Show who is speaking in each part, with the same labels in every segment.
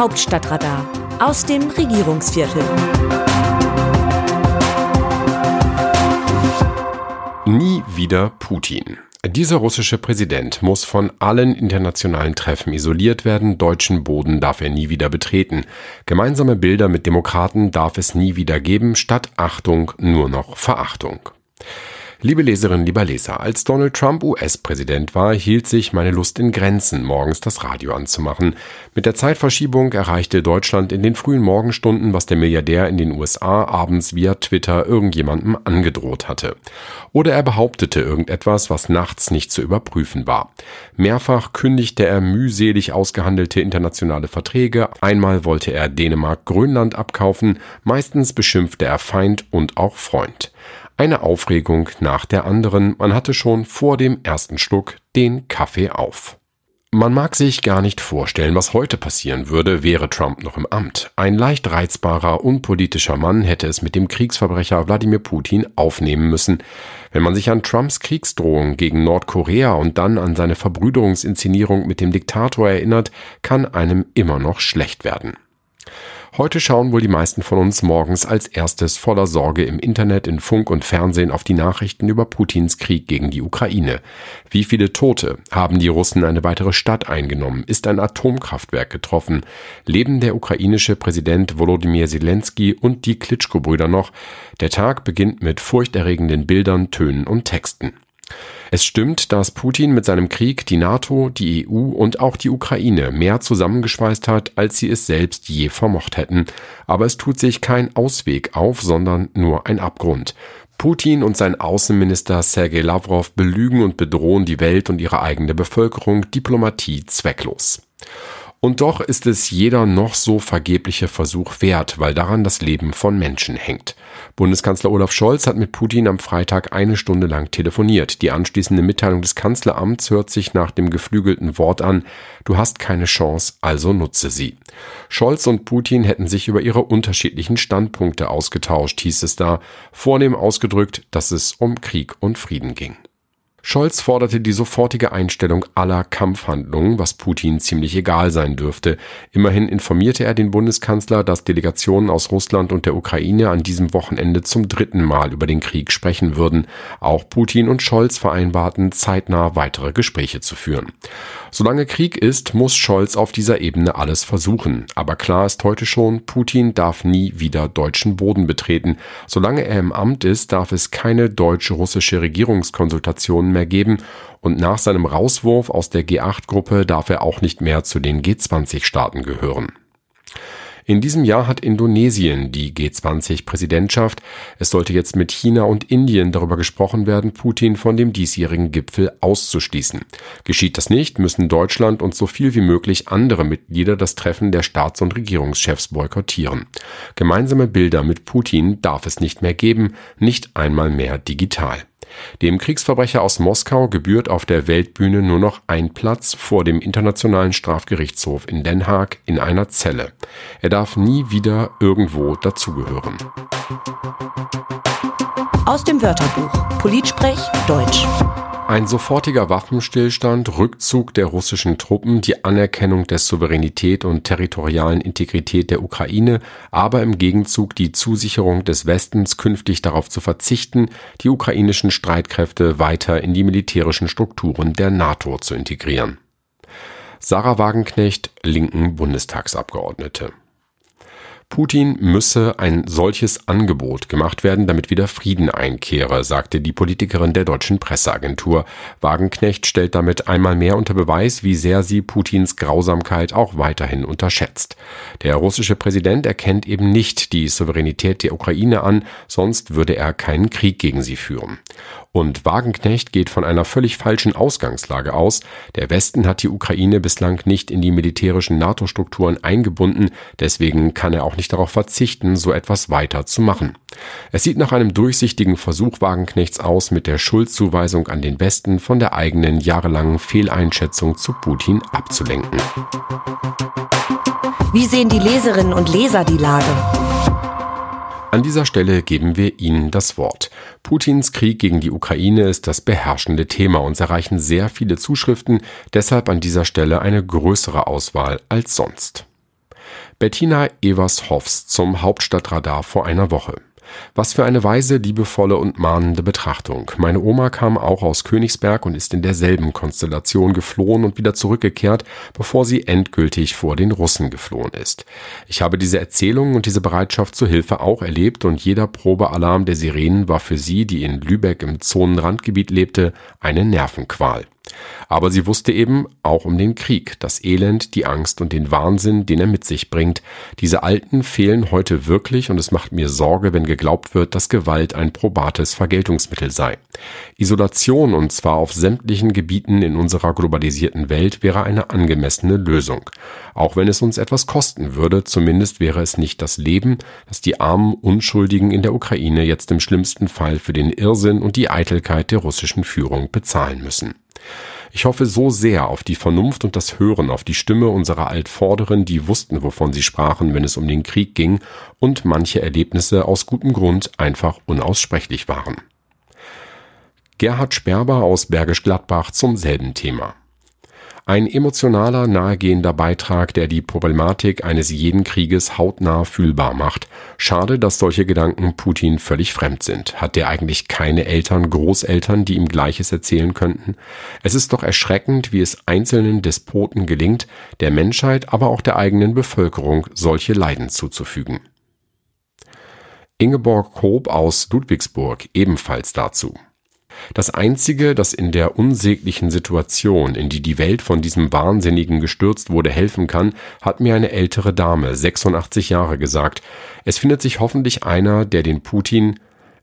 Speaker 1: Hauptstadtradar aus dem Regierungsviertel.
Speaker 2: Nie wieder Putin. Dieser russische Präsident muss von allen internationalen Treffen isoliert werden, deutschen Boden darf er nie wieder betreten. Gemeinsame Bilder mit Demokraten darf es nie wieder geben, statt Achtung nur noch Verachtung. Liebe Leserinnen, lieber Leser, als Donald Trump US-Präsident war, hielt sich meine Lust in Grenzen, morgens das Radio anzumachen. Mit der Zeitverschiebung erreichte Deutschland in den frühen Morgenstunden, was der Milliardär in den USA abends via Twitter irgendjemandem angedroht hatte. Oder er behauptete irgendetwas, was nachts nicht zu überprüfen war. Mehrfach kündigte er mühselig ausgehandelte internationale Verträge, einmal wollte er Dänemark Grönland abkaufen, meistens beschimpfte er Feind und auch Freund. Eine Aufregung nach der anderen, man hatte schon vor dem ersten Schluck den Kaffee auf. Man mag sich gar nicht vorstellen, was heute passieren würde, wäre Trump noch im Amt. Ein leicht reizbarer, unpolitischer Mann hätte es mit dem Kriegsverbrecher Wladimir Putin aufnehmen müssen. Wenn man sich an Trumps Kriegsdrohung gegen Nordkorea und dann an seine Verbrüderungsinszenierung mit dem Diktator erinnert, kann einem immer noch schlecht werden. Heute schauen wohl die meisten von uns morgens als erstes voller Sorge im Internet, in Funk und Fernsehen auf die Nachrichten über Putins Krieg gegen die Ukraine. Wie viele Tote? Haben die Russen eine weitere Stadt eingenommen? Ist ein Atomkraftwerk getroffen? Leben der ukrainische Präsident Volodymyr Zelensky und die Klitschko-Brüder noch? Der Tag beginnt mit furchterregenden Bildern, Tönen und Texten. Es stimmt, dass Putin mit seinem Krieg die NATO, die EU und auch die Ukraine mehr zusammengeschweißt hat, als sie es selbst je vermocht hätten. Aber es tut sich kein Ausweg auf, sondern nur ein Abgrund. Putin und sein Außenminister Sergei Lavrov belügen und bedrohen die Welt und ihre eigene Bevölkerung, Diplomatie zwecklos. Und doch ist es jeder noch so vergebliche Versuch wert, weil daran das Leben von Menschen hängt. Bundeskanzler Olaf Scholz hat mit Putin am Freitag eine Stunde lang telefoniert. Die anschließende Mitteilung des Kanzleramts hört sich nach dem geflügelten Wort an, du hast keine Chance, also nutze sie. Scholz und Putin hätten sich über ihre unterschiedlichen Standpunkte ausgetauscht, hieß es da, vornehm ausgedrückt, dass es um Krieg und Frieden ging. Scholz forderte die sofortige Einstellung aller Kampfhandlungen, was Putin ziemlich egal sein dürfte. Immerhin informierte er den Bundeskanzler, dass Delegationen aus Russland und der Ukraine an diesem Wochenende zum dritten Mal über den Krieg sprechen würden. Auch Putin und Scholz vereinbarten, zeitnah weitere Gespräche zu führen. Solange Krieg ist, muss Scholz auf dieser Ebene alles versuchen. Aber klar ist heute schon, Putin darf nie wieder deutschen Boden betreten. Solange er im Amt ist, darf es keine deutsch-russische Regierungskonsultationen mehr geben und nach seinem Rauswurf aus der G8-Gruppe darf er auch nicht mehr zu den G20-Staaten gehören. In diesem Jahr hat Indonesien die G20-Präsidentschaft. Es sollte jetzt mit China und Indien darüber gesprochen werden, Putin von dem diesjährigen Gipfel auszuschließen. Geschieht das nicht, müssen Deutschland und so viel wie möglich andere Mitglieder das Treffen der Staats- und Regierungschefs boykottieren. Gemeinsame Bilder mit Putin darf es nicht mehr geben, nicht einmal mehr digital. Dem Kriegsverbrecher aus Moskau gebührt auf der Weltbühne nur noch ein Platz vor dem Internationalen Strafgerichtshof in Den Haag in einer Zelle. Er darf nie wieder irgendwo dazugehören.
Speaker 1: Aus dem Wörterbuch Politsprech Deutsch.
Speaker 2: Ein sofortiger Waffenstillstand, Rückzug der russischen Truppen, die Anerkennung der Souveränität und territorialen Integrität der Ukraine, aber im Gegenzug die Zusicherung des Westens, künftig darauf zu verzichten, die ukrainischen Streitkräfte weiter in die militärischen Strukturen der NATO zu integrieren. Sarah Wagenknecht, linken Bundestagsabgeordnete Putin müsse ein solches Angebot gemacht werden, damit wieder Frieden einkehre, sagte die Politikerin der deutschen Presseagentur. Wagenknecht stellt damit einmal mehr unter Beweis, wie sehr sie Putins Grausamkeit auch weiterhin unterschätzt. Der russische Präsident erkennt eben nicht die Souveränität der Ukraine an, sonst würde er keinen Krieg gegen sie führen. Und Wagenknecht geht von einer völlig falschen Ausgangslage aus. Der Westen hat die Ukraine bislang nicht in die militärischen NATO-Strukturen eingebunden, deswegen kann er auch nicht darauf verzichten, so etwas weiter zu machen. Es sieht nach einem durchsichtigen Versuch Wagenknechts aus, mit der Schuldzuweisung an den Westen von der eigenen jahrelangen Fehleinschätzung zu Putin abzulenken.
Speaker 1: Wie sehen die Leserinnen und Leser die Lage?
Speaker 2: An dieser Stelle geben wir Ihnen das Wort. Putins Krieg gegen die Ukraine ist das beherrschende Thema. Uns erreichen sehr viele Zuschriften, deshalb an dieser Stelle eine größere Auswahl als sonst. Bettina Evers-Hoffs zum Hauptstadtradar vor einer Woche. Was für eine weise, liebevolle und mahnende Betrachtung. Meine Oma kam auch aus Königsberg und ist in derselben Konstellation geflohen und wieder zurückgekehrt, bevor sie endgültig vor den Russen geflohen ist. Ich habe diese Erzählung und diese Bereitschaft zur Hilfe auch erlebt und jeder Probealarm der Sirenen war für sie, die in Lübeck im Zonenrandgebiet lebte, eine Nervenqual. Aber sie wusste eben auch um den Krieg, das Elend, die Angst und den Wahnsinn, den er mit sich bringt. Diese Alten fehlen heute wirklich und es macht mir Sorge, wenn geglaubt wird, dass Gewalt ein probates Vergeltungsmittel sei. Isolation und zwar auf sämtlichen Gebieten in unserer globalisierten Welt wäre eine angemessene Lösung. Auch wenn es uns etwas kosten würde, zumindest wäre es nicht das Leben, das die armen Unschuldigen in der Ukraine jetzt im schlimmsten Fall für den Irrsinn und die Eitelkeit der russischen Führung bezahlen müssen. Ich hoffe so sehr auf die Vernunft und das Hören auf die Stimme unserer Altvorderen, die wussten, wovon sie sprachen, wenn es um den Krieg ging und manche Erlebnisse aus gutem Grund einfach unaussprechlich waren. Gerhard Sperber aus Bergisch Gladbach zum selben Thema. Ein emotionaler, nahegehender Beitrag, der die Problematik eines jeden Krieges hautnah fühlbar macht. Schade, dass solche Gedanken Putin völlig fremd sind. Hat der eigentlich keine Eltern, Großeltern, die ihm Gleiches erzählen könnten? Es ist doch erschreckend, wie es einzelnen Despoten gelingt, der Menschheit, aber auch der eigenen Bevölkerung solche Leiden zuzufügen. Ingeborg Koop aus Ludwigsburg ebenfalls dazu. Das Einzige, das in der unsäglichen Situation, in die die Welt von diesem Wahnsinnigen gestürzt wurde, helfen kann, hat mir eine ältere Dame, 86 Jahre, gesagt. Es findet sich hoffentlich einer, der den Putin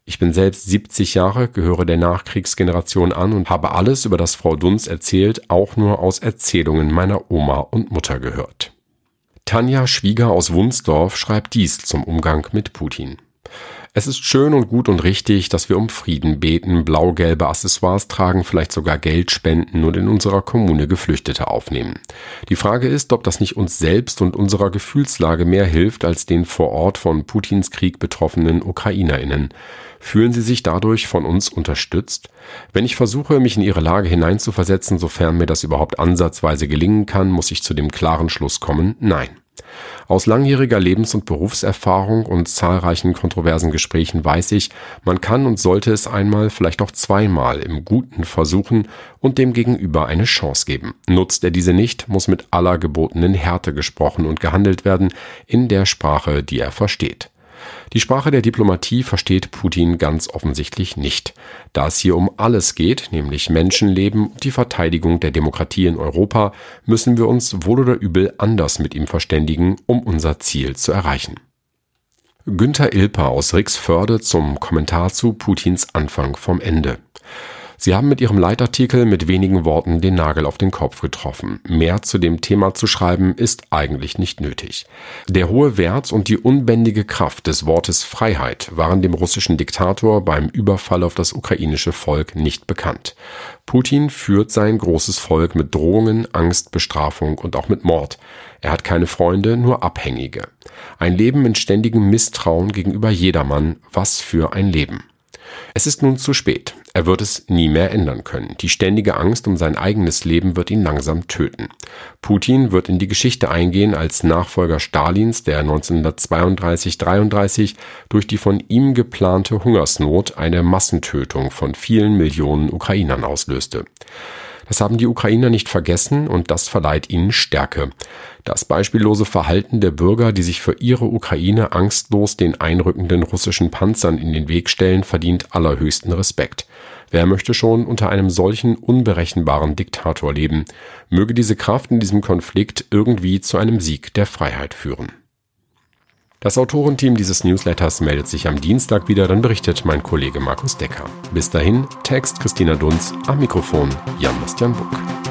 Speaker 2: ich bin selbst 70 Jahre, gehöre der Nachkriegsgeneration an und habe alles über das Frau Dunz erzählt, auch nur aus Erzählungen meiner Oma und Mutter gehört. Tanja Schwieger aus Wunsdorf schreibt dies zum Umgang mit Putin. Es ist schön und gut und richtig, dass wir um Frieden beten, blau-gelbe Accessoires tragen, vielleicht sogar Geld spenden und in unserer Kommune Geflüchtete aufnehmen. Die Frage ist, ob das nicht uns selbst und unserer Gefühlslage mehr hilft als den vor Ort von Putins Krieg betroffenen Ukrainerinnen. Fühlen sie sich dadurch von uns unterstützt? Wenn ich versuche, mich in ihre Lage hineinzuversetzen, sofern mir das überhaupt ansatzweise gelingen kann, muss ich zu dem klaren Schluss kommen, nein. Aus langjähriger Lebens- und Berufserfahrung und zahlreichen kontroversen Gesprächen weiß ich, man kann und sollte es einmal, vielleicht auch zweimal im Guten versuchen und dem Gegenüber eine Chance geben. Nutzt er diese nicht, muss mit aller gebotenen Härte gesprochen und gehandelt werden in der Sprache, die er versteht. Die Sprache der Diplomatie versteht Putin ganz offensichtlich nicht. Da es hier um alles geht, nämlich Menschenleben und die Verteidigung der Demokratie in Europa, müssen wir uns wohl oder übel anders mit ihm verständigen, um unser Ziel zu erreichen. Günther Ilper aus Rixförde zum Kommentar zu Putins Anfang vom Ende. Sie haben mit Ihrem Leitartikel mit wenigen Worten den Nagel auf den Kopf getroffen. Mehr zu dem Thema zu schreiben ist eigentlich nicht nötig. Der hohe Wert und die unbändige Kraft des Wortes Freiheit waren dem russischen Diktator beim Überfall auf das ukrainische Volk nicht bekannt. Putin führt sein großes Volk mit Drohungen, Angst, Bestrafung und auch mit Mord. Er hat keine Freunde, nur Abhängige. Ein Leben in ständigem Misstrauen gegenüber jedermann. Was für ein Leben. Es ist nun zu spät. Er wird es nie mehr ändern können. Die ständige Angst um sein eigenes Leben wird ihn langsam töten. Putin wird in die Geschichte eingehen als Nachfolger Stalins, der 1932-33 durch die von ihm geplante Hungersnot eine Massentötung von vielen Millionen Ukrainern auslöste. Das haben die Ukrainer nicht vergessen und das verleiht ihnen Stärke. Das beispiellose Verhalten der Bürger, die sich für ihre Ukraine angstlos den einrückenden russischen Panzern in den Weg stellen, verdient allerhöchsten Respekt. Wer möchte schon unter einem solchen unberechenbaren Diktator leben? Möge diese Kraft in diesem Konflikt irgendwie zu einem Sieg der Freiheit führen. Das Autorenteam dieses Newsletters meldet sich am Dienstag wieder, dann berichtet mein Kollege Markus Decker. Bis dahin, Text Christina Dunz, am Mikrofon Jan-Bastian Buck.